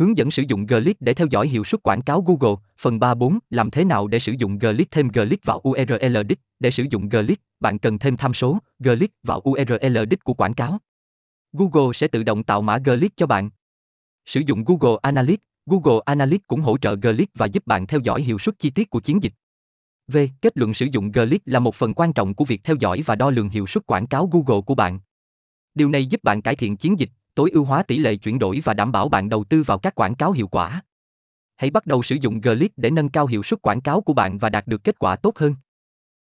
Hướng dẫn sử dụng Glitch để theo dõi hiệu suất quảng cáo Google. Phần 3.4. Làm thế nào để sử dụng Glitch thêm Glitch vào URL đích. Để sử dụng Glitch, bạn cần thêm tham số Glitch vào URL đích của quảng cáo. Google sẽ tự động tạo mã Glitch cho bạn. Sử dụng Google Analytics. Google Analytics cũng hỗ trợ Glitch và giúp bạn theo dõi hiệu suất chi tiết của chiến dịch. V. Kết luận sử dụng Glitch là một phần quan trọng của việc theo dõi và đo lường hiệu suất quảng cáo Google của bạn. Điều này giúp bạn cải thiện chiến dịch, tối ưu hóa tỷ lệ chuyển đổi và đảm bảo bạn đầu tư vào các quảng cáo hiệu quả. Hãy bắt đầu sử dụng Glitch để nâng cao hiệu suất quảng cáo của bạn và đạt được kết quả tốt hơn.